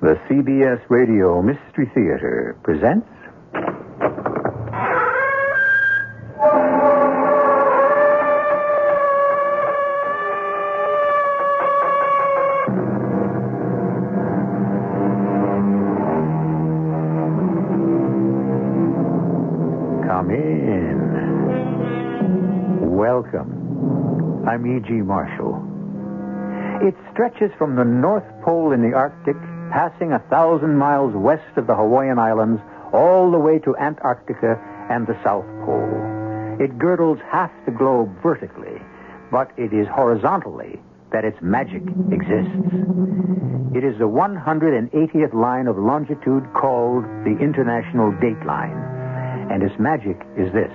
The CBS Radio Mystery Theater presents. Come in. Welcome. I'm E.G. Marshall. It stretches from the North Pole in the Arctic, passing a thousand miles west of the Hawaiian Islands, all the way to Antarctica and the South Pole. It girdles half the globe vertically, but it is horizontally that its magic exists. It is the 180th line of longitude called the International Date Line. And its magic is this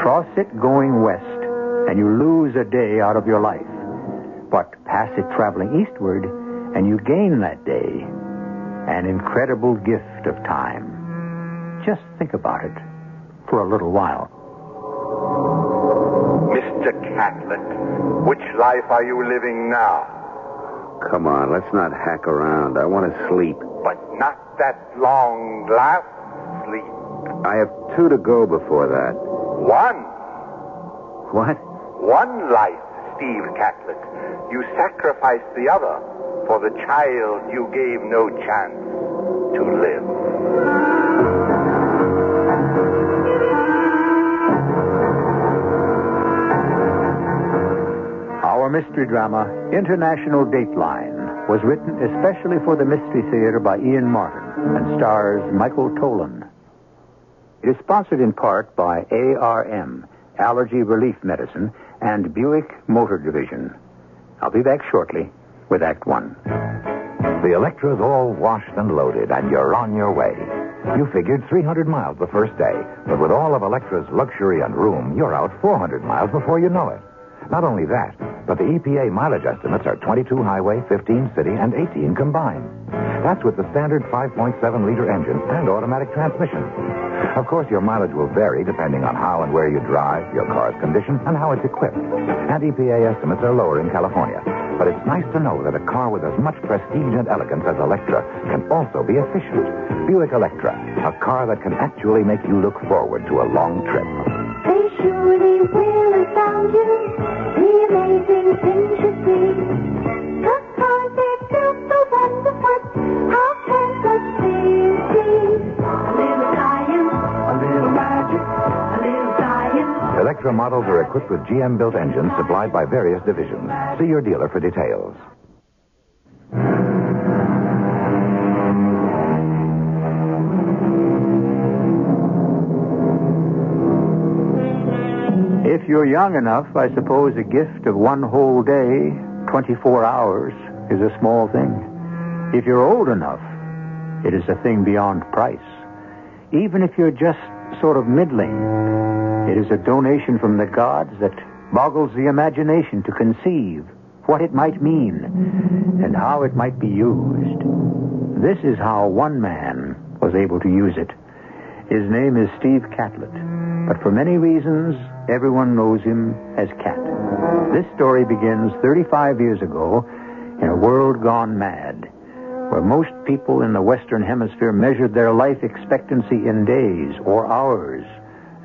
cross it going west, and you lose a day out of your life. But pass it traveling eastward, and you gain that day an incredible gift of time. Just think about it for a little while. Mr. Catlett, which life are you living now? Come on, let's not hack around. I want to sleep. But not that long last sleep. I have two to go before that. One. What? One life, Steve Catlett. You sacrificed the other for the child you gave no chance to live. Our mystery drama, International Dateline, was written especially for the Mystery Theater by Ian Martin and stars Michael Tolan. It is sponsored in part by ARM, Allergy Relief Medicine, and Buick Motor Division. I'll be back shortly with Act One. The Electra's all washed and loaded, and you're on your way. You figured 300 miles the first day, but with all of Electra's luxury and room, you're out 400 miles before you know it. Not only that, but the EPA mileage estimates are 22 highway, 15 city, and 18 combined. That's with the standard 5.7 liter engine and automatic transmission. Of course, your mileage will vary depending on how and where you drive, your car's condition, and how it's equipped. And EPA estimates are lower in California. But it's nice to know that a car with as much prestige and elegance as Electra can also be efficient. Buick Electra, a car that can actually make you look forward to a long trip. They surely will astound you. The amazing things Electra models are equipped with GM built engines supplied by various divisions. See your dealer for details. If you're young enough, I suppose a gift of one whole day, 24 hours, is a small thing. If you're old enough, it is a thing beyond price. Even if you're just sort of middling, it is a donation from the gods that boggles the imagination to conceive what it might mean and how it might be used. This is how one man was able to use it. His name is Steve Catlett, but for many reasons, everyone knows him as Cat. This story begins 35 years ago in a world gone mad, where most people in the Western Hemisphere measured their life expectancy in days or hours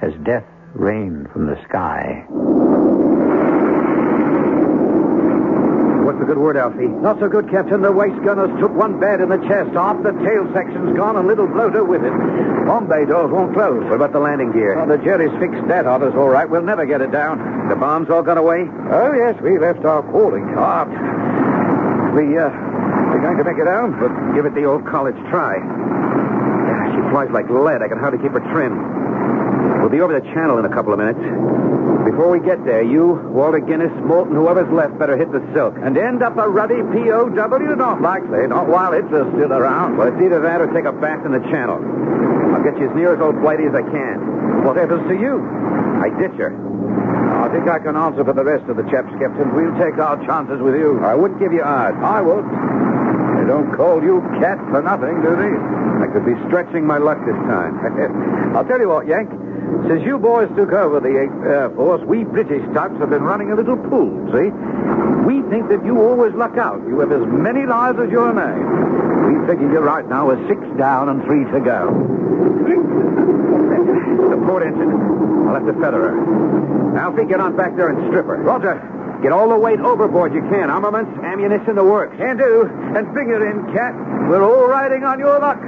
as death rained from the sky. What's the good word, Alfie? Not so good, Captain. The waist gunners took one bad in the chest. Half the tail section's gone and little bloater with it. bomb bay doors won't close. What about the landing gear? Oh, the Jerries fixed that on us all right. We'll never get it down. The bombs all gone away? Oh, yes. We left our calling card. Ah. We, uh, we're going to make it down, but give it the old college try. Yeah, She flies like lead. I can hardly keep her trim. We'll be over the channel in a couple of minutes. Before we get there, you, Walter Guinness, Moulton, whoever's left, better hit the silk. And end up a ruddy POW? Not likely. Not while it's uh, still around. Well, it's either that or take a bath in the channel. I'll get you as near as old Blighty as I can. Whatever's to you. I ditch her. I think I can answer for the rest of the chaps, Captain. We'll take our chances with you. I wouldn't give you odds. I would. They don't call you cat for nothing, do they? I could be stretching my luck this time. I'll tell you what, Yank. Since you boys took over the 8th Air Force, we British types have been running a little pool, see? We think that you always luck out. You have as many lives as your name. We figure you right now with six down and three to go. The port engine. I'll have to feather her. Alfie, get on back there and strip her. Roger. Get all the weight overboard you can. Armaments, ammunition, the works. Can do. And finger in, Cat. We're all riding on your luck.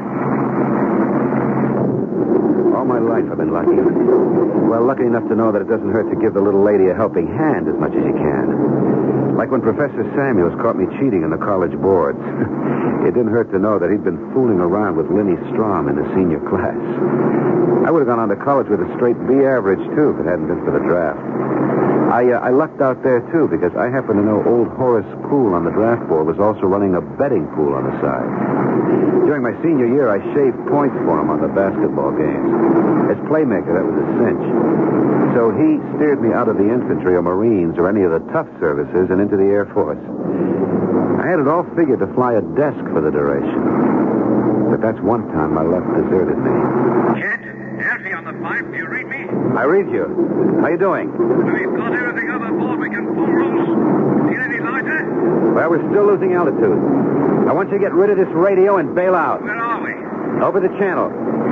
All my life I've been lucky. Well, lucky enough to know that it doesn't hurt to give the little lady a helping hand as much as you can. Like when Professor Samuels caught me cheating in the college boards. it didn't hurt to know that he'd been fooling around with Linny Strom in the senior class. I would have gone on to college with a straight B average, too, if it hadn't been for the draft. I, uh, I lucked out there, too, because I happen to know old Horace Poole on the draft board was also running a betting pool on the side. During my senior year, I shaved points for him on the basketball games. As playmaker, that was a cinch. So he steered me out of the infantry or Marines or any of the tough services and into the Air Force. I had it all figured to fly a desk for the duration. But that's one time my luck deserted me. Kid, Alfie on the pipe. Do you read me? I read you. How you doing? We've got everything overboard. We can pull loose. Seen any lighter? Well, we're still losing altitude. I want you to get rid of this radio and bail out. Where are we? Over the channel.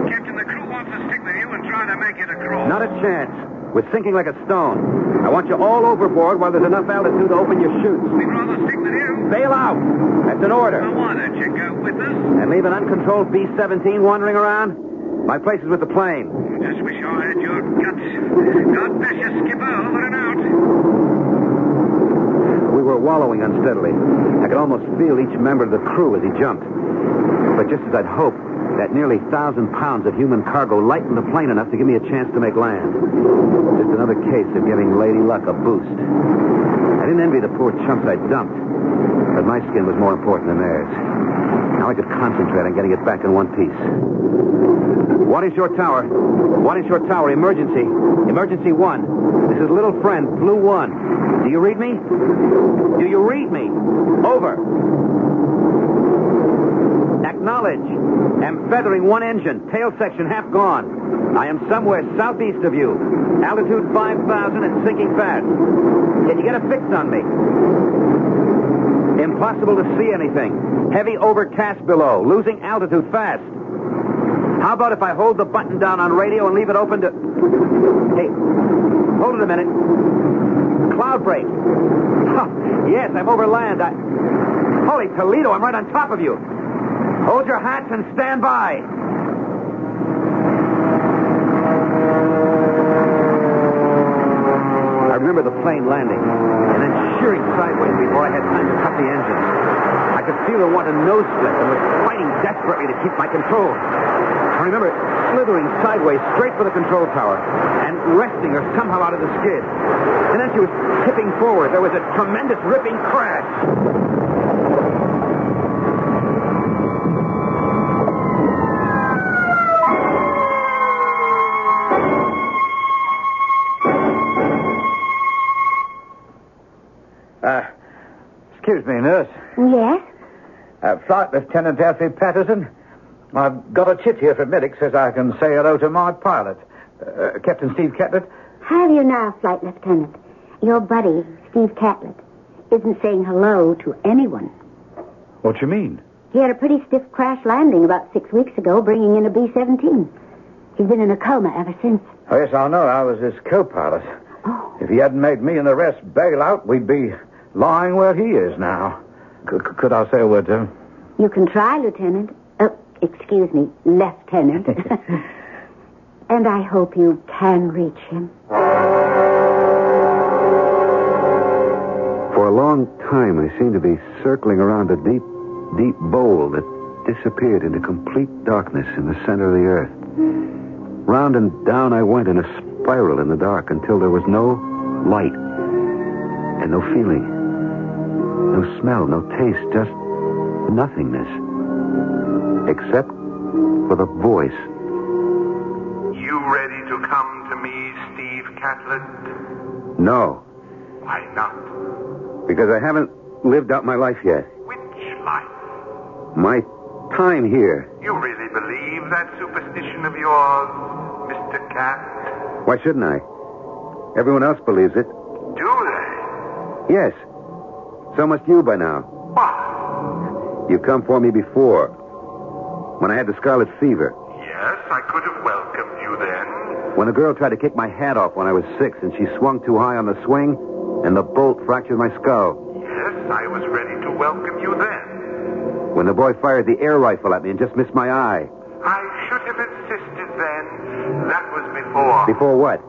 Captain, the crew wants to stick with you and try to make it across. Not a chance. We're sinking like a stone. I want you all overboard while there's enough altitude to open your chutes. We'd rather stick with you. Bail out. That's an order. Now, why don't you go with us? And leave an uncontrolled B-17 wandering around? My place is with the plane. Just wish I had your guts. God bless you, Skipper. Over and out. We were wallowing unsteadily. I could almost feel each member of the crew as he jumped. But just as I'd hoped, that nearly thousand pounds of human cargo lightened the plane enough to give me a chance to make land. Just another case of giving Lady Luck a boost. I didn't envy the poor chumps I dumped, but my skin was more important than theirs. Now I could concentrate on getting it back in one piece. What is your tower? What is your tower? Emergency. Emergency one. This is little friend, Blue One. Do you read me? Do you read me? Over. Acknowledge. Am feathering one engine. Tail section half gone. I am somewhere southeast of you. Altitude 5,000 and sinking fast. Can you get a fix on me? Impossible to see anything. Heavy overcast below. Losing altitude fast. How about if I hold the button down on radio and leave it open to. Hey, hold it a minute. Cloud break. Huh, yes, I'm over land. I... Holy Toledo, I'm right on top of you. Hold your hats and stand by. I remember the plane landing and then shearing sideways before I had time to cut the engines. I could feel her want a nose split and was fighting desperately to keep my control. I remember slithering sideways straight for the control tower and wresting her somehow out of the skid. And then she was tipping forward. There was a tremendous ripping crash. Excuse me, nurse. Yes? Uh, Flight Lieutenant Alfie Patterson. I've got a chit here from medic says I can say hello to my pilot, uh, Captain Steve Catlett. Have you now, Flight Lieutenant? Your buddy, Steve Catlett, isn't saying hello to anyone. What you mean? He had a pretty stiff crash landing about six weeks ago, bringing in a B-17. He's been in a coma ever since. Oh, yes, I know. I was his co-pilot. Oh, If he hadn't made me and the rest bail out, we'd be lying where he is now. C- c- could I say a word to him? you can try, Lieutenant. Oh, excuse me, Lieutenant. and I hope you can reach him. For a long time, I seemed to be circling around a deep, deep bowl that disappeared into complete darkness in the center of the earth. Round and down I went in a spiral in the dark until there was no light and no feeling, no smell, no taste, just nothingness. Except for the voice. You ready to come to me, Steve Catlett? No, Why not? because I haven't lived out my life yet. Which life? My time here. You really believe that superstition of yours, Mr. Cat? Why shouldn't I? Everyone else believes it. Do they? Yes. So must you by now. What? You've come for me before. When I had the scarlet fever. Yes, I could have welcomed you then. When a girl tried to kick my hat off when I was six and she swung too high on the swing and the bolt fractured my skull. Yes, I was ready to welcome you then. When the boy fired the air rifle at me and just missed my eye. I should have insisted then. That was before. Before what?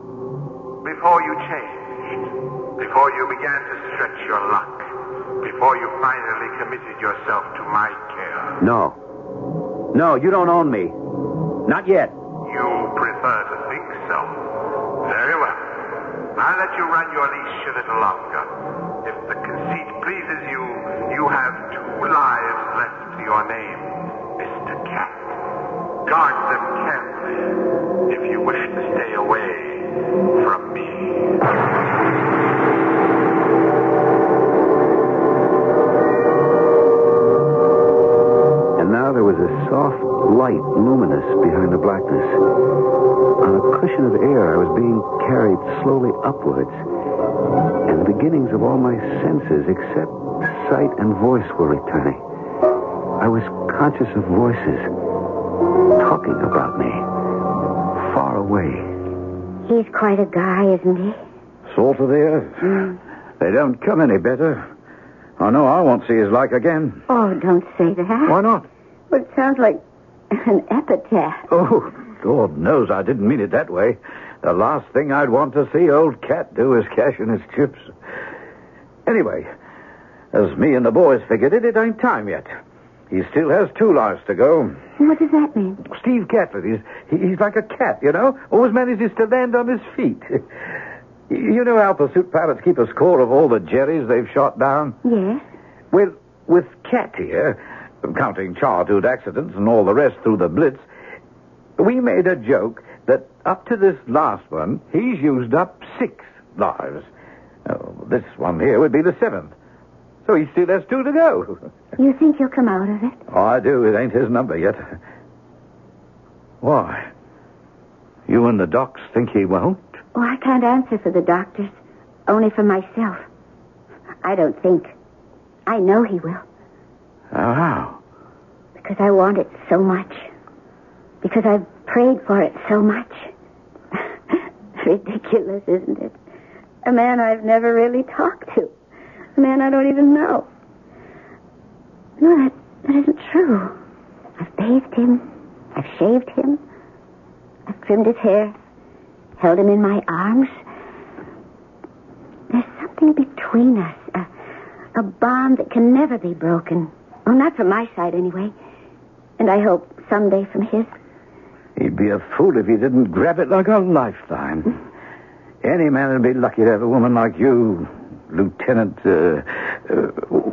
Before you changed. Before you began to stretch your luck. Before you finally committed yourself to my care. No. No, you don't own me. Not yet. You prefer to think so. Very well. I'll let you run your leash a little longer. If the conceit pleases you, you have two lives left to your name, soft light, luminous behind the blackness. On a cushion of air, I was being carried slowly upwards. And the beginnings of all my senses, except sight and voice, were returning. I was conscious of voices talking about me, far away. He's quite a guy, isn't he? Salt of the earth. Hmm. They don't come any better. Oh, I know I won't see his like again. Oh, don't say that. Why not? Well, it sounds like an epitaph. Oh, Lord knows I didn't mean it that way. The last thing I'd want to see old Cat do is cash in his chips. Anyway, as me and the boys figured it, it ain't time yet. He still has two lives to go. What does that mean? Steve Catlett, he's, he's like a cat, you know? Always manages to land on his feet. you know how pursuit pilots keep a score of all the Jerrys they've shot down? Yes. Well, with Cat here, counting childhood accidents and all the rest through the Blitz, we made a joke that up to this last one, he's used up six lives. Oh, this one here would be the seventh. So he still has two to go. You think he'll come out of it? Oh, I do. It ain't his number yet. Why? You and the docs think he won't? Oh, I can't answer for the doctors. Only for myself. I don't think. I know he will. Oh how? Because I want it so much. Because I've prayed for it so much. Ridiculous, isn't it? A man I've never really talked to. A man I don't even know. No, that, that isn't true. I've bathed him. I've shaved him. I've trimmed his hair. Held him in my arms. There's something between us. A, a bond that can never be broken. Well, not from my side, anyway. And I hope someday from his. He'd be a fool if he didn't grab it like a lifeline. Any man would be lucky to have a woman like you, Lieutenant. Uh, uh,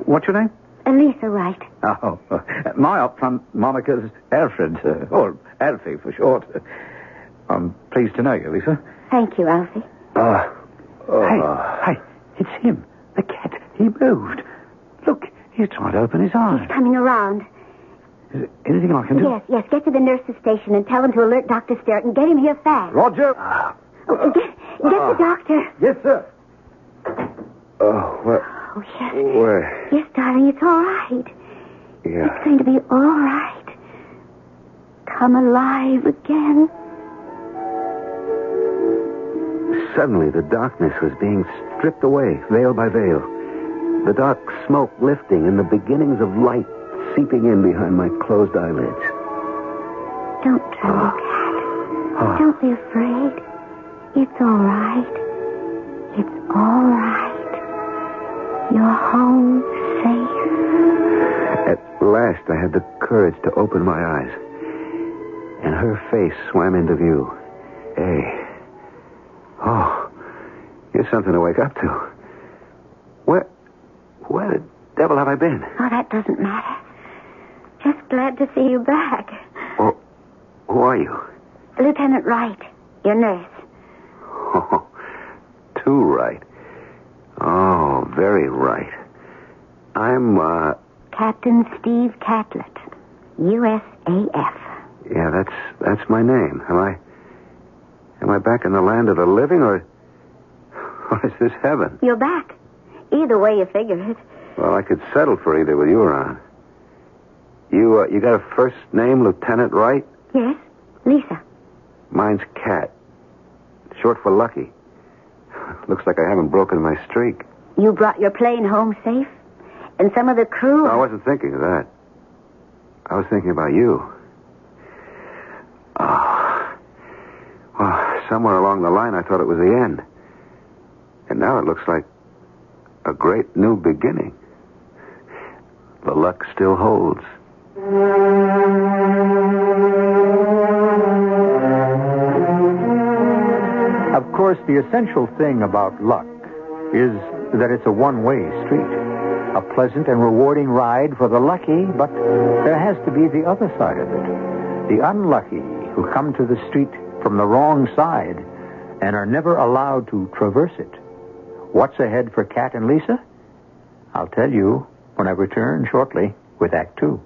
what's your name? Elisa Wright. Oh, my upfront moniker's Alfred, uh, or Alfie for short. I'm pleased to know you, Lisa. Thank you, Alfie. Uh, hey, hey, it's him, the cat. He moved. He's trying to open his eyes. He's coming around. Is there anything I can do? Yes, yes. Get to the nurse's station and tell him to alert Dr. Sterrett and get him here fast. Roger. Oh, get, get the ah. doctor. Yes, sir. Oh, well, Oh, yes. where? Yes, darling, it's all right. Yeah. It's going to be all right. Come alive again. Suddenly, the darkness was being stripped away, veil by veil. The dark smoke lifting and the beginnings of light seeping in behind my closed eyelids. Don't tremble, Cat. Ah. Ah. Don't be afraid. It's all right. It's all right. You're home safe. At last, I had the courage to open my eyes. And her face swam into view. Hey. Oh, you're something to wake up to. Where, where the devil have I been? Oh, that doesn't matter. Just glad to see you back. Oh, who are you? Lieutenant Wright, your nurse. Oh, too right. Oh, very right. I'm, uh, Captain Steve Catlett, USAF. yeah, that's, that's my name. Am I, am I back in the land of the living or, or is this heaven? You're back. Either way you figure it. Well, I could settle for either with you around. You, uh, you got a first name, Lieutenant Wright? Yes, Lisa. Mine's Cat. Short for Lucky. Looks like I haven't broken my streak. You brought your plane home safe? And some of the crew? No, I wasn't thinking of that. I was thinking about you. Oh. Well, somewhere along the line, I thought it was the end. And now it looks like a great new beginning. The luck still holds. Of course, the essential thing about luck is that it's a one way street. A pleasant and rewarding ride for the lucky, but there has to be the other side of it. The unlucky who come to the street from the wrong side and are never allowed to traverse it. What's ahead for Cat and Lisa? I'll tell you when I return shortly with Act Two.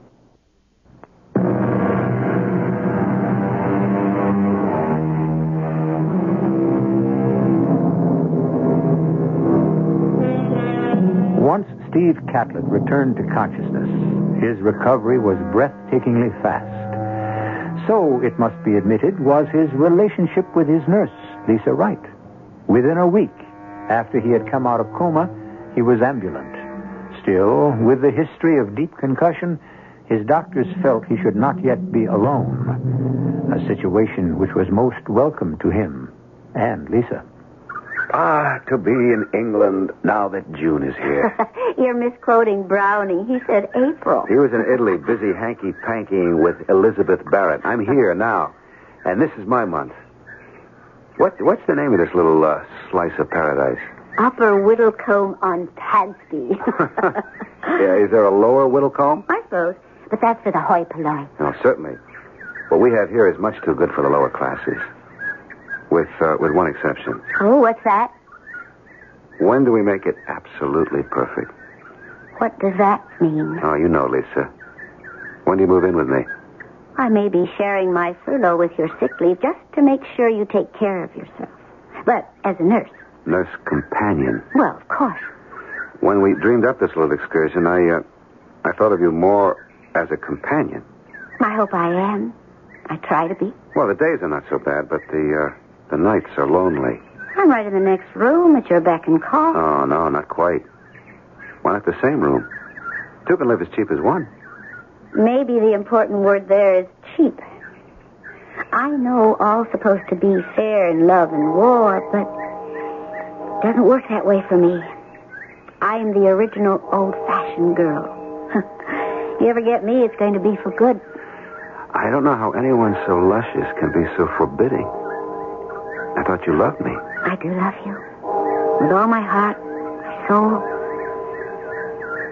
Once Steve Catlett returned to consciousness, his recovery was breathtakingly fast. So, it must be admitted, was his relationship with his nurse, Lisa Wright. Within a week after he had come out of coma, he was ambulant. Still, with the history of deep concussion, his doctors felt he should not yet be alone. A situation which was most welcome to him and Lisa. Ah, to be in England now that June is here. You're misquoting Browning. He said April. he was in Italy busy hanky-pankying with Elizabeth Barrett. I'm here now, and this is my month. What, what's the name of this little uh, slice of paradise? Upper Whittlecombe on Tansby. Yeah, is there a lower Whittlecombe? I suppose. But that's for the hoi polloi. No, certainly. What we have here is much too good for the lower classes. With, uh, with one exception. Oh, what's that? When do we make it absolutely perfect? What does that mean? Oh, you know, Lisa. When do you move in with me? I may be sharing my furlough with your sick leave just to make sure you take care of yourself. But as a nurse, Nurse companion. well, of course. When we dreamed up this little excursion, I, uh, I thought of you more as a companion. I hope I am. I try to be. Well, the days are not so bad, but the, uh, the nights are lonely. I'm right in the next room at your beck and call. Oh, no, not quite. Why not the same room? Two can live as cheap as one. Maybe the important word there is cheap. I know all's supposed to be fair in love and war, but it doesn't work that way for me. I am the original old-fashioned girl. you ever get me, it's going to be for good. I don't know how anyone so luscious can be so forbidding. I thought you loved me. I do love you. With all my heart, my soul.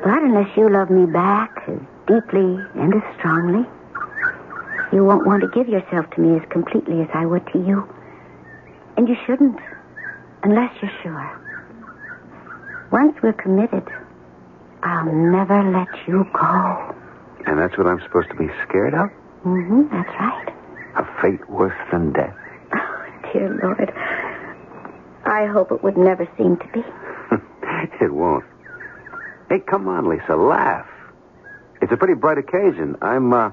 But unless you love me back as deeply and as strongly, you won't want to give yourself to me as completely as I would to you. And you shouldn't, unless you're sure. Once we're committed, I'll never let you go. And that's what I'm supposed to be scared of? Mm-hmm, that's right. A fate worse than death. Oh, dear Lord. I hope it would never seem to be. it won't. Hey, come on, Lisa, laugh. It's a pretty bright occasion. I'm, uh,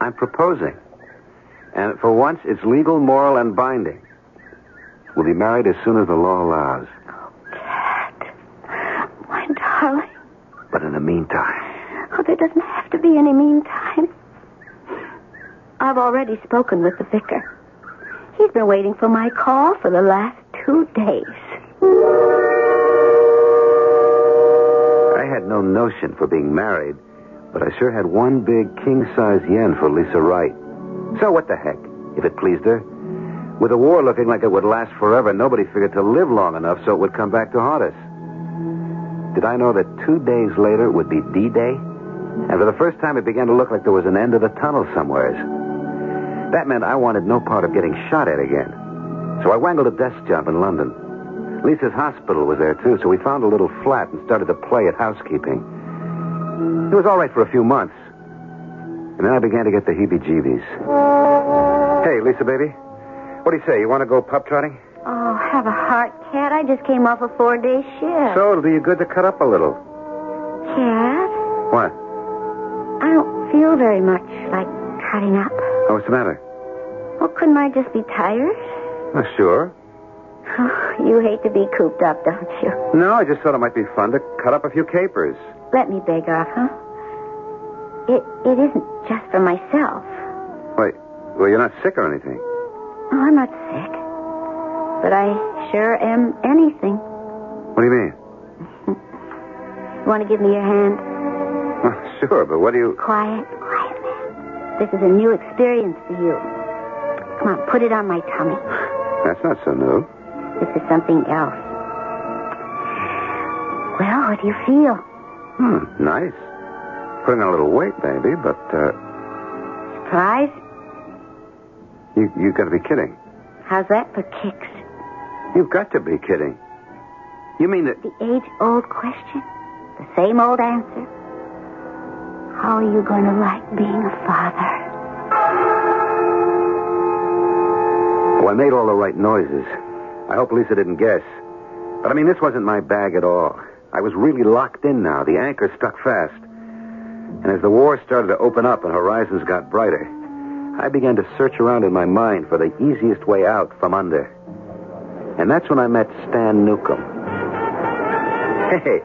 I'm proposing. And for once, it's legal, moral, and binding. We'll be married as soon as the law allows. Oh, Cat. My darling. But in the meantime, Oh, there doesn't have to be any meantime. I've already spoken with the vicar. He's been waiting for my call for the last two days. I had no notion for being married, but I sure had one big king-size yen for Lisa Wright. So what the heck, if it pleased her? With the war looking like it would last forever, nobody figured to live long enough so it would come back to haunt us. Did I know that two days later would be D-Day? And for the first time, it began to look like there was an end of the tunnel somewheres. That meant I wanted no part of getting shot at again. So I wangled a desk job in London. Lisa's hospital was there, too, so we found a little flat and started to play at housekeeping. It was all right for a few months. And then I began to get the heebie-jeebies. Hey, Lisa, baby. What do you say? You want to go pub trotting? Oh, have a heart, Cat. I just came off a four-day shift. So it'll do you good to cut up a little. Cat, What? I don't feel very much like cutting up. Oh, what's the matter? Well, couldn't I just be tired? Oh, sure. Oh, you hate to be cooped up, don't you? No, I just thought it might be fun to cut up a few capers. Let me beg off, huh? It it isn't just for myself. Wait, well, you're not sick or anything. Oh, I'm not sick. But I sure am anything. What do you mean? You want to give me your hand? Well, sure, but what do you... Quiet, quiet, man. This is a new experience for you. Come on, put it on my tummy. That's not so new. This is something else. Well, what do you feel? Hmm, nice. Putting on a little weight, maybe, but, uh, Surprise? you, you gotta be kidding. How's that for kicks? You've got to be kidding. You mean that... The age-old question. The same old answer. How are you going to like being a father? Oh, I made all the right noises. I hope Lisa didn't guess. But I mean, this wasn't my bag at all. I was really locked in now. The anchor stuck fast. And as the war started to open up and horizons got brighter, I began to search around in my mind for the easiest way out from under. And that's when I met Stan Newcomb. Hey,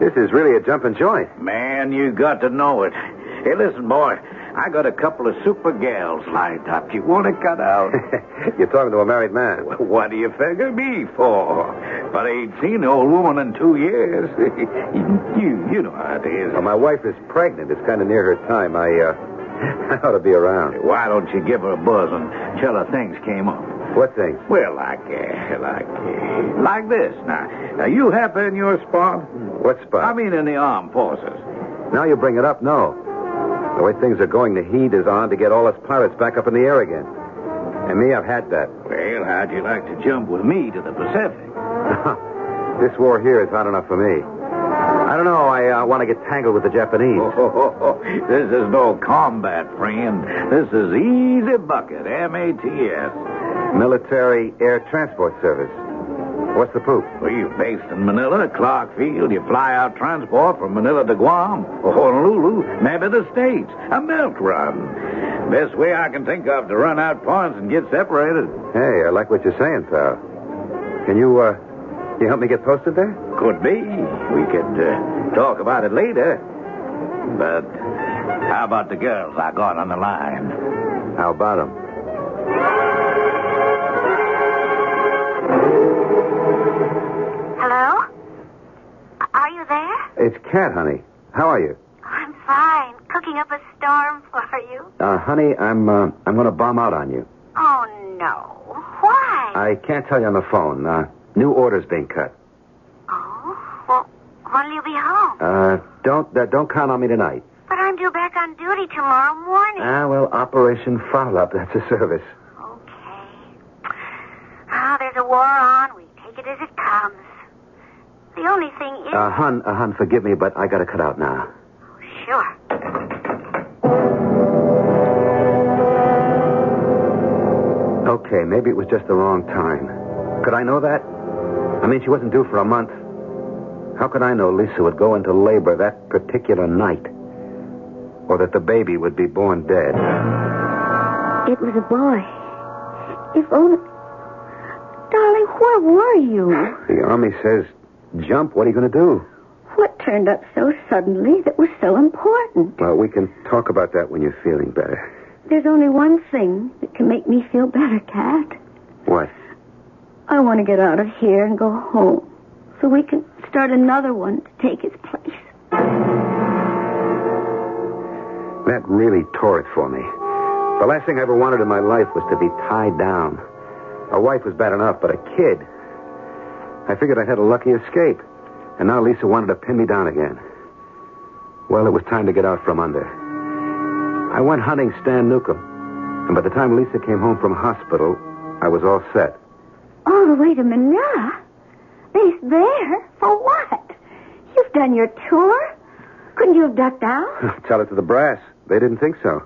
this is really a jumping joint. Man, you got to know it. Hey, listen, boy. I got a couple of super gals lined up. You want to cut out? You're talking to a married man. what do you figure me for? But I ain't seen the old woman in two years. you, you know how it is. Well, my wife is pregnant. It's kind of near her time. I, uh, I ought to be around. Why don't you give her a buzz and tell her things came up? What things? Well, like, uh, like, uh, like this. Now, now, you happy in your spot? What spot? I mean, in the armed forces. Now you bring it up, no. The way things are going, the heat is on to get all us pilots back up in the air again. And me, I've had that. Well, how'd you like to jump with me to the Pacific? this war here is hot enough for me. I don't know. I uh, want to get tangled with the Japanese. Oh, this is no combat, friend. This is easy bucket, M-A-T-S. Military Air Transport Service. What's the proof? Well, you're based in Manila, Clark Field. You fly out transport from Manila to Guam, or Honolulu, maybe the States. A milk run. Best way I can think of to run out points and get separated. Hey, I like what you're saying, pal. Can you, uh, can you help me get posted there? Could be. We could uh, talk about it later. But how about the girls I got on the line? How about them? It's Cat, honey. How are you? I'm fine. Cooking up a storm for you. Uh, honey, I'm, uh, I'm going to bomb out on you. Oh, no. Why? I can't tell you on the phone. Uh, new orders being cut. Oh, well, when'll you be home? Uh, don't, uh, don't count on me tonight. But I'm due back on duty tomorrow morning. Ah, well, Operation Follow-Up, that's a service. Okay. Ah, there's a war on. We take it as it comes. The only thing is... Uh, hun, uh, hun, forgive me, but I gotta cut out now. Sure. Okay, maybe it was just the wrong time. Could I know that? I mean, she wasn't due for a month. How could I know Lisa would go into labor that particular night? Or that the baby would be born dead? It was a boy. If only... Darling, where were you? The Army says, jump. What are you going to do? What turned up so suddenly that was so important? Well, we can talk about that when you're feeling better. There's only one thing that can make me feel better, Cat. What? I want to get out of here and go home so we can start another one to take its place. That really tore it for me. The last thing I ever wanted in my life was to be tied down. A wife was bad enough, but a kid. I figured I'd had a lucky escape. And now Lisa wanted to pin me down again. Well, it was time to get out from under. I went hunting Stan Newcomb. And by the time Lisa came home from hospital, I was all set. Oh, all the way to Manila? Base there? For what? You've done your tour? Couldn't you have ducked out? Tell it to the brass. They didn't think so.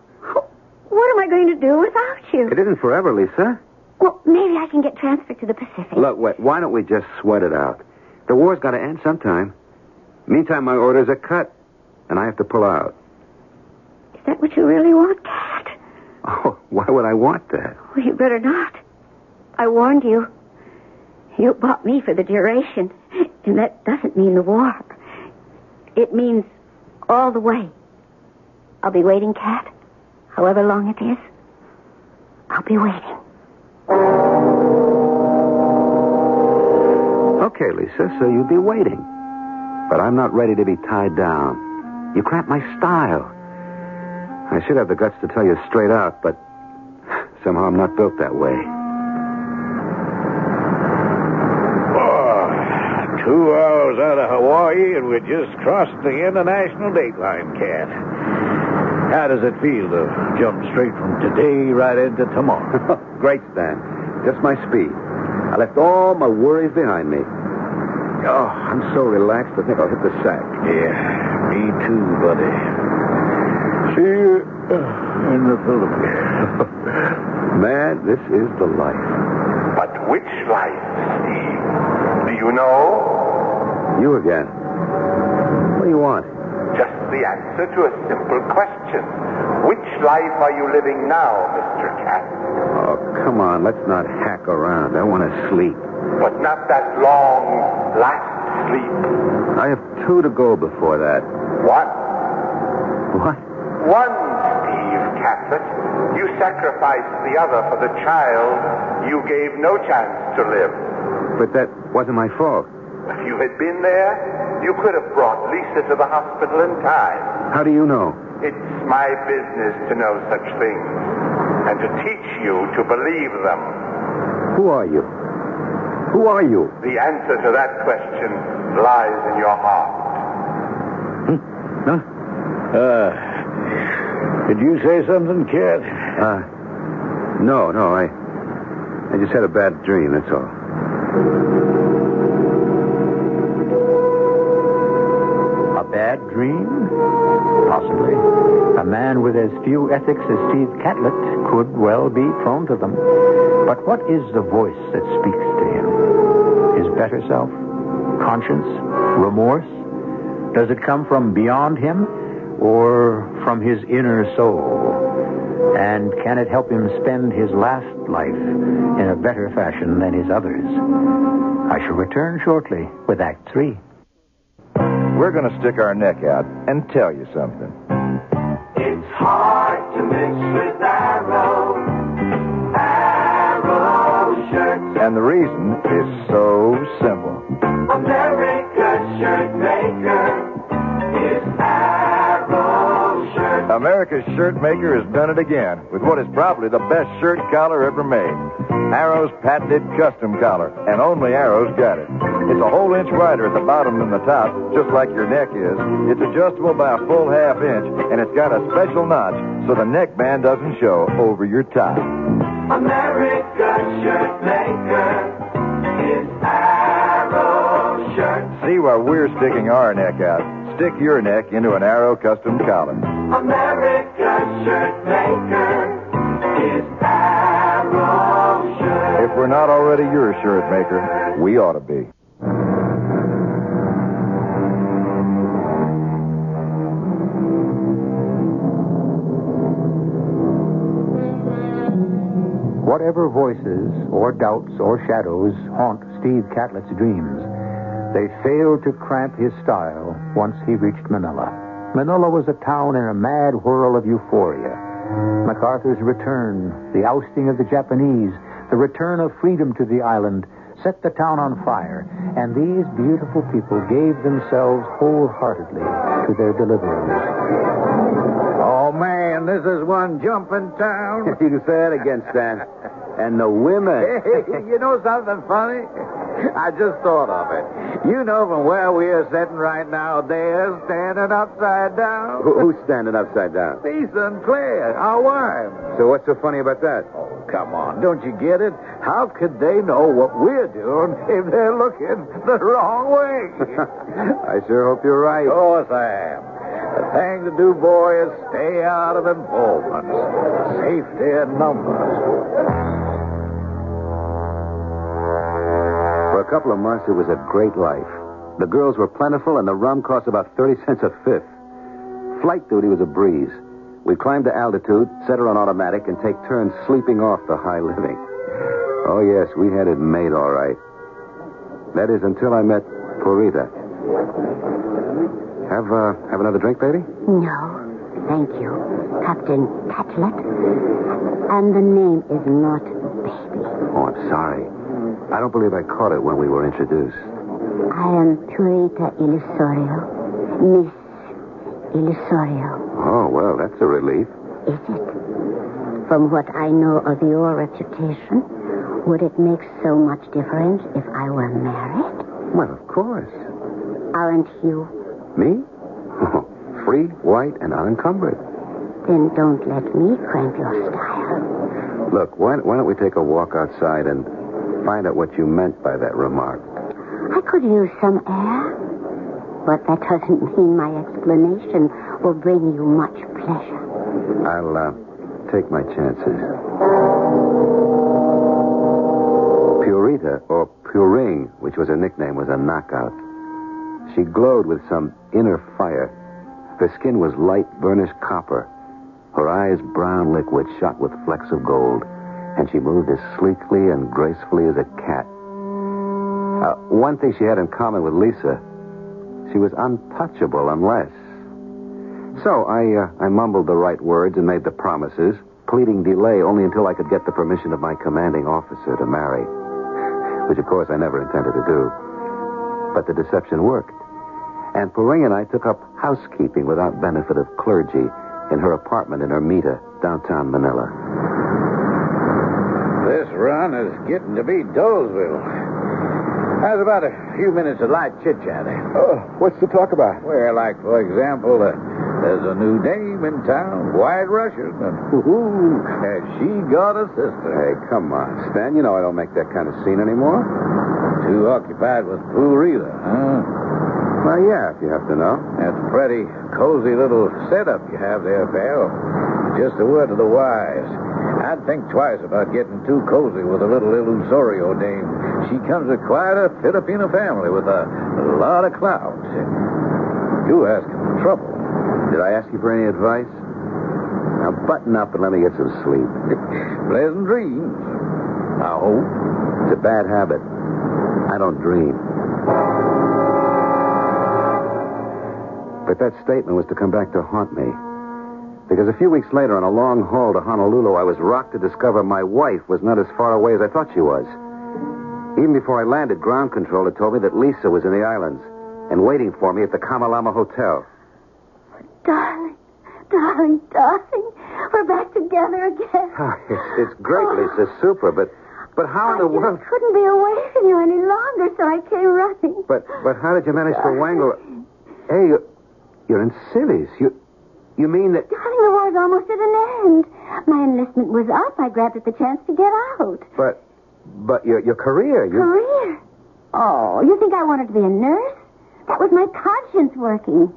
What am I going to do without you? It isn't forever, Lisa. Well, maybe I can get transferred to the Pacific. Look, wait, why don't we just sweat it out? The war's got to end sometime. Meantime, my orders are cut, and I have to pull out. Is that what you really want, Cat? Oh, why would I want that? Well, you better not. I warned you. You bought me for the duration, and that doesn't mean the war. It means all the way. I'll be waiting, Cat. However long it is, I'll be waiting. Okay, Lisa, so you'd be waiting. But I'm not ready to be tied down. You cramp my style. I should have the guts to tell you straight out, but somehow I'm not built that way. Oh, two hours out of Hawaii, and we just crossed the international date line, Cat. How does it feel to jump straight from today right into tomorrow? Great, Stan. Just my speed. I left all my worries behind me. Oh, I'm so relaxed, I think I'll hit the sack. yeah, me too, buddy. See you in the Philippines. Man, this is the life. But which life, Steve? Do you know? You again. What do you want? Just the answer to a simple question. Which life are you living now, Mr. Cat? Oh, come on. Let's not hack around. I want to sleep. But not that long, last sleep. I have two to go before that. What? What? One, Steve Catlett. You sacrificed the other for the child you gave no chance to live. But that wasn't my fault. If you had been there, you could have brought Lisa to the hospital in time. How do you know? It's my business to know such things and to teach you to believe them. Who are you? Who are you? The answer to that question lies in your heart. Huh? Uh, did you say something, Cat? Uh, no, no. I, I just had a bad dream. That's all. A bad dream? Possibly. A man with as few ethics as Steve Catlett could well be prone to them. But what is the voice that speaks to him? His better self? Conscience? Remorse? Does it come from beyond him or from his inner soul? And can it help him spend his last life in a better fashion than his others? I shall return shortly with Act Three. We're going to stick our neck out and tell you something. And the reason is so simple. America's shirt maker is Arrow shirts. America's shirt maker has done it again with what is probably the best shirt collar ever made. Arrow's patented custom collar, and only Arrow's got it. It's a whole inch wider at the bottom than the top, just like your neck is. It's adjustable by a full half inch, and it's got a special notch so the neckband doesn't show over your tie. America's shirt maker is Arrow shirts. See why we're sticking our neck out. Stick your neck into an Arrow custom collar. America's shirt maker is Arrow shirts. If we're not already your shirt maker, we ought to be. Whatever voices or doubts or shadows haunt Steve Catlett's dreams, they failed to cramp his style once he reached Manila. Manila was a town in a mad whirl of euphoria. MacArthur's return, the ousting of the Japanese, the return of freedom to the island set the town on fire, and these beautiful people gave themselves wholeheartedly to their deliverers. Man, this is one jumping town. you can say that again, Stan. And the women. Hey, you know something funny? I just thought of it. You know from where we are sitting right now, they're standing upside down. Who- Who's standing upside down? Lisa and Claire, our wives. So what's so funny about that? Oh, come on. Don't you get it? How could they know what we're doing if they're looking the wrong way? I sure hope you're right. Of course I am. The thing to do, boy, is stay out of involvement. Safety in numbers. For a couple of months, it was a great life. The girls were plentiful, and the rum cost about 30 cents a fifth. Flight duty was a breeze. We'd climb to altitude, set her on automatic, and take turns sleeping off the high living. Oh, yes, we had it made all right. That is, until I met Purita. Have, uh, have another drink, baby? No, thank you, Captain Catlett. And the name is not Baby. Oh, I'm sorry. I don't believe I caught it when we were introduced. I am Purita Illusorio. Miss Illusorio. Oh, well, that's a relief. Is it? From what I know of your reputation, would it make so much difference if I were married? Well, of course. Aren't you? Me? Oh, free, white, and unencumbered. Then don't let me cramp your style. Look, why, why don't we take a walk outside and find out what you meant by that remark? I could use some air. But that doesn't mean my explanation will bring you much pleasure. I'll uh, take my chances. Purita, or Puring, which was her nickname, was a knockout. She glowed with some inner fire. Her skin was light burnished copper. Her eyes brown liquid shot with flecks of gold. And she moved as sleekly and gracefully as a cat. Uh, one thing she had in common with Lisa, she was untouchable unless. So I, uh, I mumbled the right words and made the promises, pleading delay only until I could get the permission of my commanding officer to marry. Which, of course, I never intended to do. But the deception worked. And Puring and I took up housekeeping without benefit of clergy in her apartment in Ermita, downtown Manila. This run is getting to be Dolesville. How's about a few minutes of light chit chat? Oh, what's to talk about? Well, like, for example, uh, there's a new dame in town, White Russian, and ooh, has she got a sister? Hey, come on, Stan. You know I don't make that kind of scene anymore. Too occupied with Purita, huh? Well, yeah, if you have to know. That's a pretty cozy little setup you have there, pal. Just a word to the wise. I'd think twice about getting too cozy with a little Illusorio dame. She comes of quite a Filipino family with a, lot of clout. You asking for trouble. Did I ask you for any advice? Now button up and let me get some sleep. Pleasant dreams. I hope. Oh, it's a bad habit. I don't dream. But that statement was to come back to haunt me. Because a few weeks later, on a long haul to Honolulu, I was rocked to discover my wife was not as far away as I thought she was. Even before I landed, ground control had told me that Lisa was in the islands and waiting for me at the Kamalama Hotel. Darling, darling, darling. We're back together again. Ah, it's, it's great, Lisa. Super, but but how in the world? just couldn't be away from you any longer, so I came running. But but how did you manage to wangle? Hey, you're in cities. You you mean that? Darling, the war's almost at an end. My enlistment was up. I grabbed at the chance to get out. But but your your career. You Career? Oh, you think I wanted to be a nurse? That was my conscience working.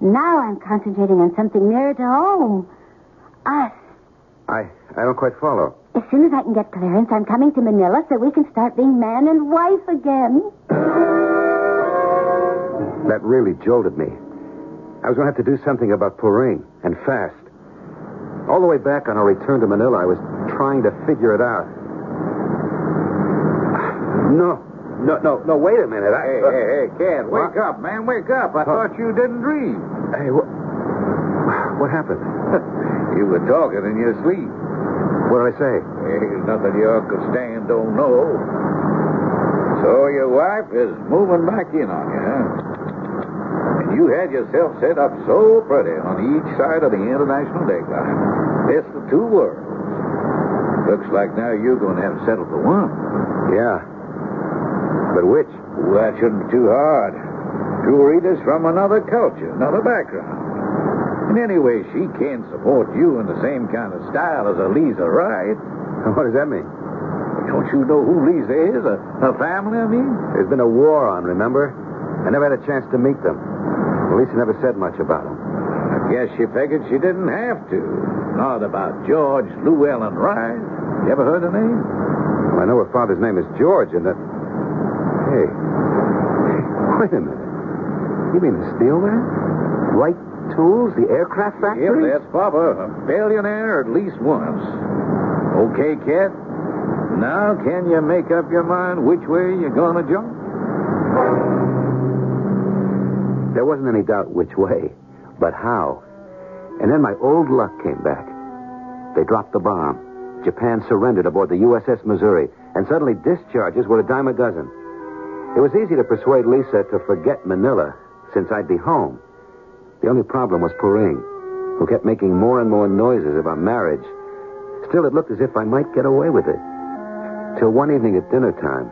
Now I'm concentrating on something nearer to home. Us. I I don't quite follow. As soon as I can get clearance, I'm coming to Manila so we can start being man and wife again. That really jolted me. I was going to have to do something about Puring, and fast. All the way back on our return to Manila, I was trying to figure it out. No, no, no, no, wait a minute. I, Hey, uh, hey, hey, Ken, wake up, man, wake up. I thought you didn't dream. Hey, what, what happened? You were talking in your sleep. What did I say? There's nothing your Uncle Stan don't know. So your wife is moving back in on you, huh? You had yourself set up so pretty on each side of the international date line. Best of two worlds. Looks like now you're going to have to settle for one. Yeah. But which? Well, that shouldn't be too hard. Two readers from another culture, another background. And anyway, she can't support you in the same kind of style as Eliza Wright. What does that mean? Don't you know who Lisa is? Her family, I mean? There's been a war on, remember? I never had a chance to meet them. Lisa never said much about him. I guess she figured she didn't have to. Not about George Llewellyn Wright. You ever heard the name? I know her father's name is George, and that. Hey. Wait a minute. You mean the steel man? Wright Tools, the aircraft factory? that's Papa. A billionaire at least once. Okay, kid. Now, can you make up your mind which way you're gonna jump? There wasn't any doubt which way, but how. And then my old luck came back. They dropped the bomb. Japan surrendered aboard the USS Missouri, and suddenly discharges were a dime a dozen. It was easy to persuade Lisa to forget Manila, since I'd be home. The only problem was Puring, who kept making more and more noises about marriage. Still, it looked as if I might get away with it. Till one evening at dinner time.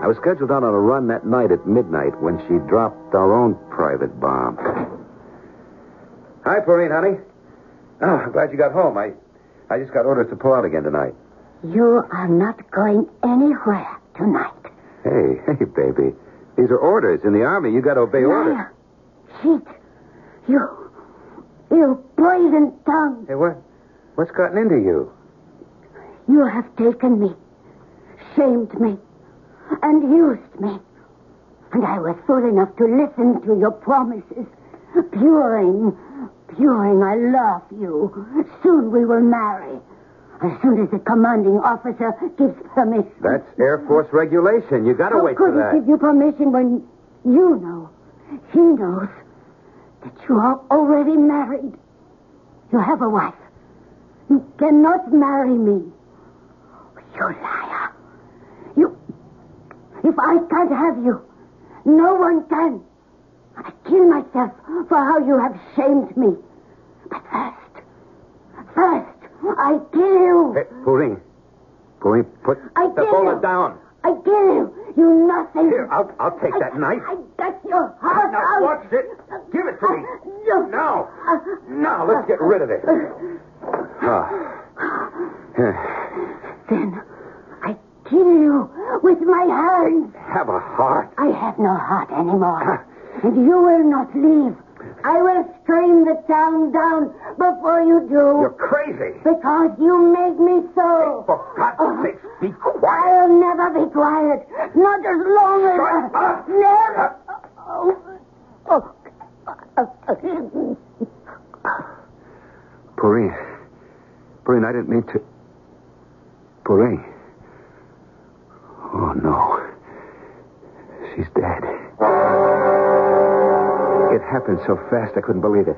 I was scheduled out on a run that night at midnight when she dropped our own private bomb. Hi, Porine, honey. Oh, I'm glad you got home. I, I just got orders to pull out again tonight. You are not going anywhere tonight. Hey, hey, baby. These are orders. In the Army, you got to obey orders. Liar. Cheat. You. You poison tongue. Hey, what? What's gotten into you? You have taken me, shamed me, and used me. And I was fool enough to listen to your promises. Puring, Puring, I love you. Soon we will marry. As soon as the commanding officer gives permission. That's Air Force regulation. You got to How wait for that. How could he give you permission when you know, he knows, that you are already married? You have a wife. You cannot marry me. You liar. If I can't have you, no one can. I kill myself for how you have shamed me. But first, first, I kill you. Hey. Purine, put I the kill folder you. down. I kill you. You nothing. Here, I'll, I'll take that knife. I got your heart Now, out. watch it. Give it to me. No. Now. Now, let's get rid of it. Uh, ah. Uh, uh. Here. I kill you with my hands. Have a heart. I have no heart anymore. and you will not leave. I will strain the town down before you do. You're crazy. Because you made me so. For God's oh, sake, be quiet. I'll never be quiet. Not as long as. Shut up. Never. Oh. Oh. Purine. Purine, I didn't mean to. Purine. Oh, no. She's dead. It happened so fast I couldn't believe it.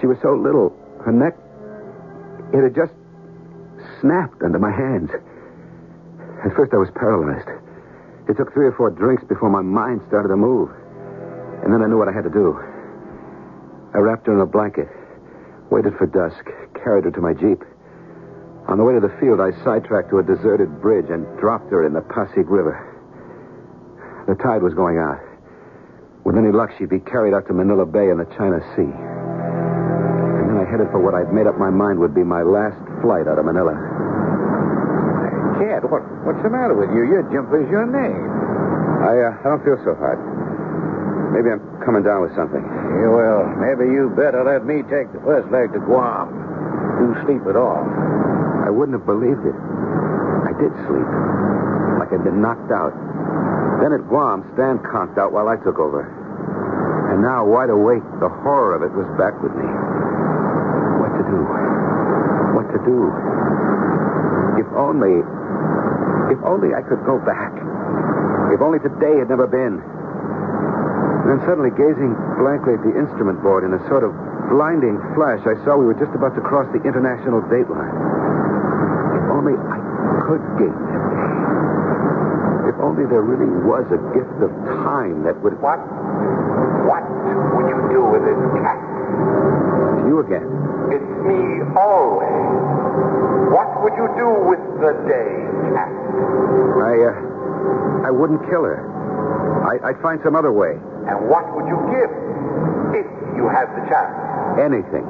She was so little. Her neck. It had just snapped under my hands. At first I was paralyzed. It took three or four drinks before my mind started to move. And then I knew what I had to do. I wrapped her in a blanket, waited for dusk, carried her to my Jeep. On the way to the field, I sidetracked to a deserted bridge and dropped her in the Pasig River. The tide was going out. With any luck, she'd be carried out to Manila Bay in the China Sea. And then I headed for what I'd made up my mind would be my last flight out of Manila. Kid, what, what's the matter with you? Your jumper's your name. I, uh, I don't feel so hot. Maybe I'm coming down with something. Yeah, well, maybe you better let me take the first leg to Guam. You sleep it off. I wouldn't have believed it. I did sleep. Like I'd been knocked out. Then at Guam, Stan conked out while I took over. And now, wide awake, the horror of it was back with me. What to do? What to do? If only. If only I could go back. If only today had never been. And then suddenly, gazing blankly at the instrument board in a sort of blinding flash, I saw we were just about to cross the international date line. If only I could that day. If only there really was a gift of time that would. What? What would you do with this cat? You again. It's me always. What would you do with the day cat? I, uh, I wouldn't kill her. I, I'd find some other way. And what would you give if you had the chance? Anything.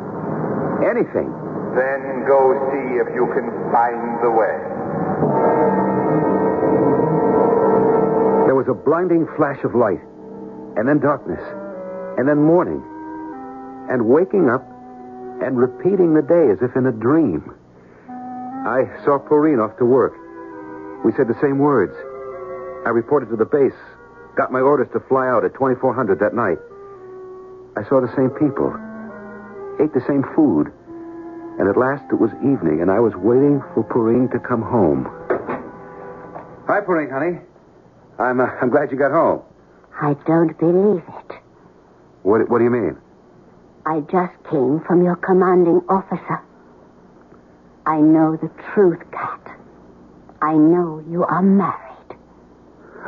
Anything. Then go see if you can find the way. There was a blinding flash of light, and then darkness, and then morning, and waking up and repeating the day as if in a dream. I saw Porine off to work. We said the same words. I reported to the base, got my orders to fly out at 2400 that night. I saw the same people, ate the same food, and at last it was evening, and I was waiting for Purine to come home. Hi, Purine, honey. I'm, uh, I'm glad you got home. I don't believe it. What, what do you mean? I just came from your commanding officer. I know the truth, Cat. I know you are married.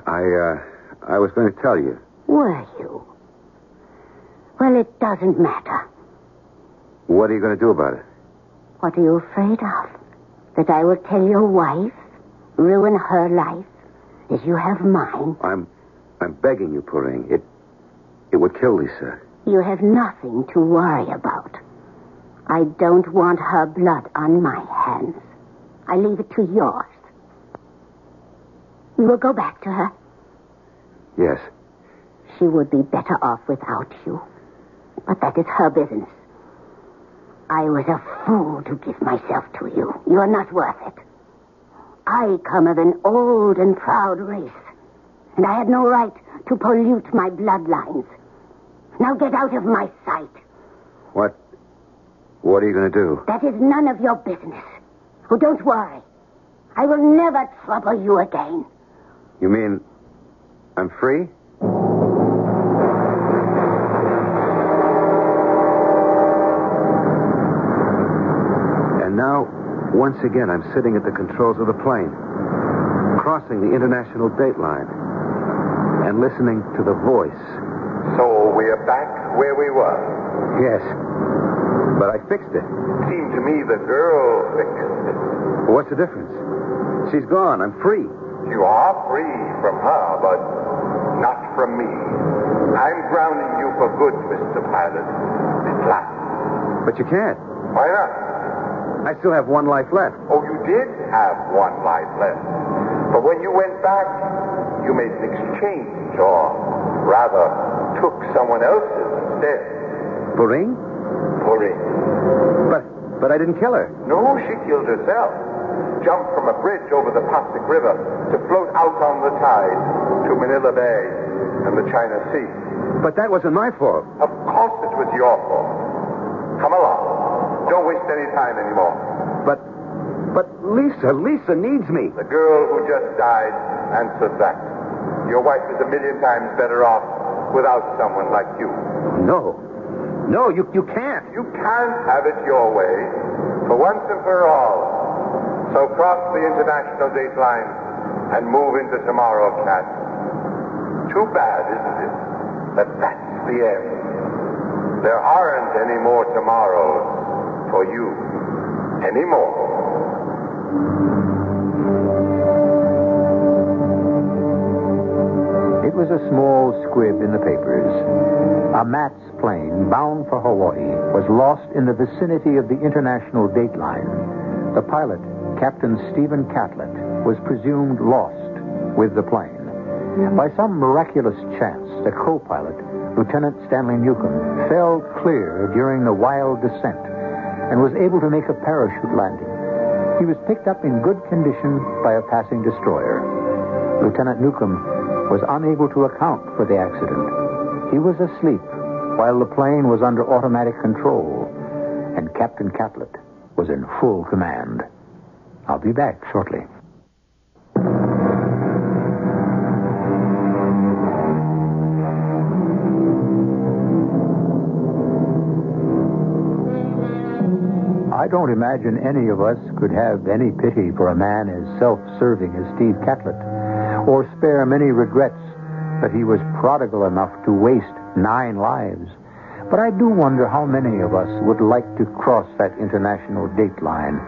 I, uh, I was going to tell you. Were you? Well, it doesn't matter. What are you going to do about it? What are you afraid of? That I will tell your wife, ruin her life, as you have mine? I'm, I'm begging you, Purine. It, it would kill Lisa. You have nothing to worry about. I don't want her blood on my hands. I leave it to yours. You will go back to her. Yes. She would be better off without you. But that is her business. I was a fool to give myself to you. You are not worth it. I come of an old and proud race, and I had no right to pollute my bloodlines. Now get out of my sight. What, what are you going to do? That is none of your business. Oh, don't worry. I will never trouble you again. You mean I'm free? Now, once again, I'm sitting at the controls of the plane, crossing the international date line, and listening to the voice. So we are back where we were. Yes, but I fixed it. Seemed to me the girl fixed it. What's the difference? She's gone. I'm free. You are free from her, but not from me. I'm grounding you for good, Mr. Pilot. At last. But you can't. Why not? I still have one life left. Oh, you did have one life left. But when you went back, you made an exchange, or rather, took someone else's instead. Purine? Purine. But, but I didn't kill her. No, she killed herself. Jumped from a bridge over the Pasig River to float out on the tide to Manila Bay and the China Sea. But that wasn't my fault. Of course it was your fault. Come along. Don't waste any time anymore. But, but Lisa, Lisa needs me. The girl who just died answered that. Your wife is a million times better off without someone like you. No. No, you, you can't. You can't have it your way for once and for all. So cross the international date line and move into tomorrow, Cat. Too bad, isn't it? That that's the end. There aren't any more tomorrows for you anymore. It was a small squib in the papers. A MATS plane bound for Hawaii was lost in the vicinity of the international dateline. The pilot, Captain Stephen Catlett, was presumed lost with the plane. Hmm. By some miraculous chance, the co-pilot, Lieutenant Stanley Newcomb, fell clear during the wild descent and was able to make a parachute landing. He was picked up in good condition by a passing destroyer. Lieutenant Newcomb was unable to account for the accident. He was asleep while the plane was under automatic control, and Captain Catlett was in full command. I'll be back shortly. I don't imagine any of us could have any pity for a man as self-serving as Steve Catlett, or spare many regrets that he was prodigal enough to waste nine lives. But I do wonder how many of us would like to cross that international date line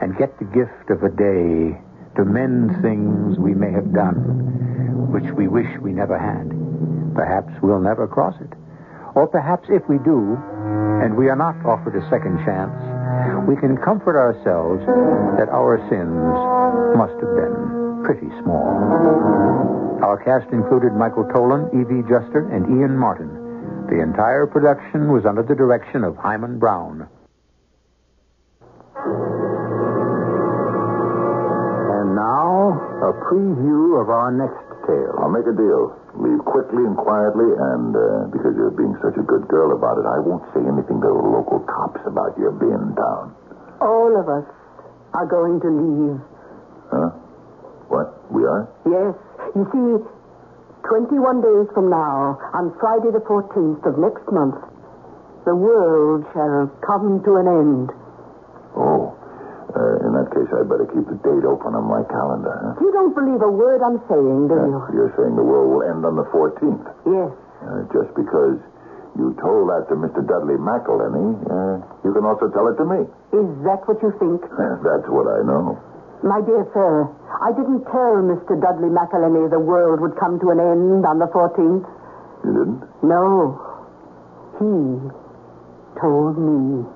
and get the gift of a day to mend things we may have done, which we wish we never had. Perhaps we'll never cross it. Or perhaps if we do, and we are not offered a second chance, we can comfort ourselves that our sins must have been pretty small. Our cast included Michael Tolan, Evie Juster, and Ian Martin. The entire production was under the direction of Himan Brown. And now, a preview of our next tale. I'll make a deal. Leave quickly and quietly, and uh, because you're being such a good girl about it, I won't say anything to the local cops about your being in town. All of us are going to leave. Huh? What? We are? Yes. You see, 21 days from now, on Friday the 14th of next month, the world shall come to an end. Oh. Uh, in that case, I'd better keep the date open on my calendar, huh? You don't believe a word I'm saying, do you? You're saying the world will end on the 14th. Yes. Uh, just because you told that to Mr. Dudley McElhenney, uh, you can also tell it to me. Is that what you think? That's what I know. My dear sir, I didn't tell Mr. Dudley McElhenney the world would come to an end on the 14th. You didn't? No. He told me.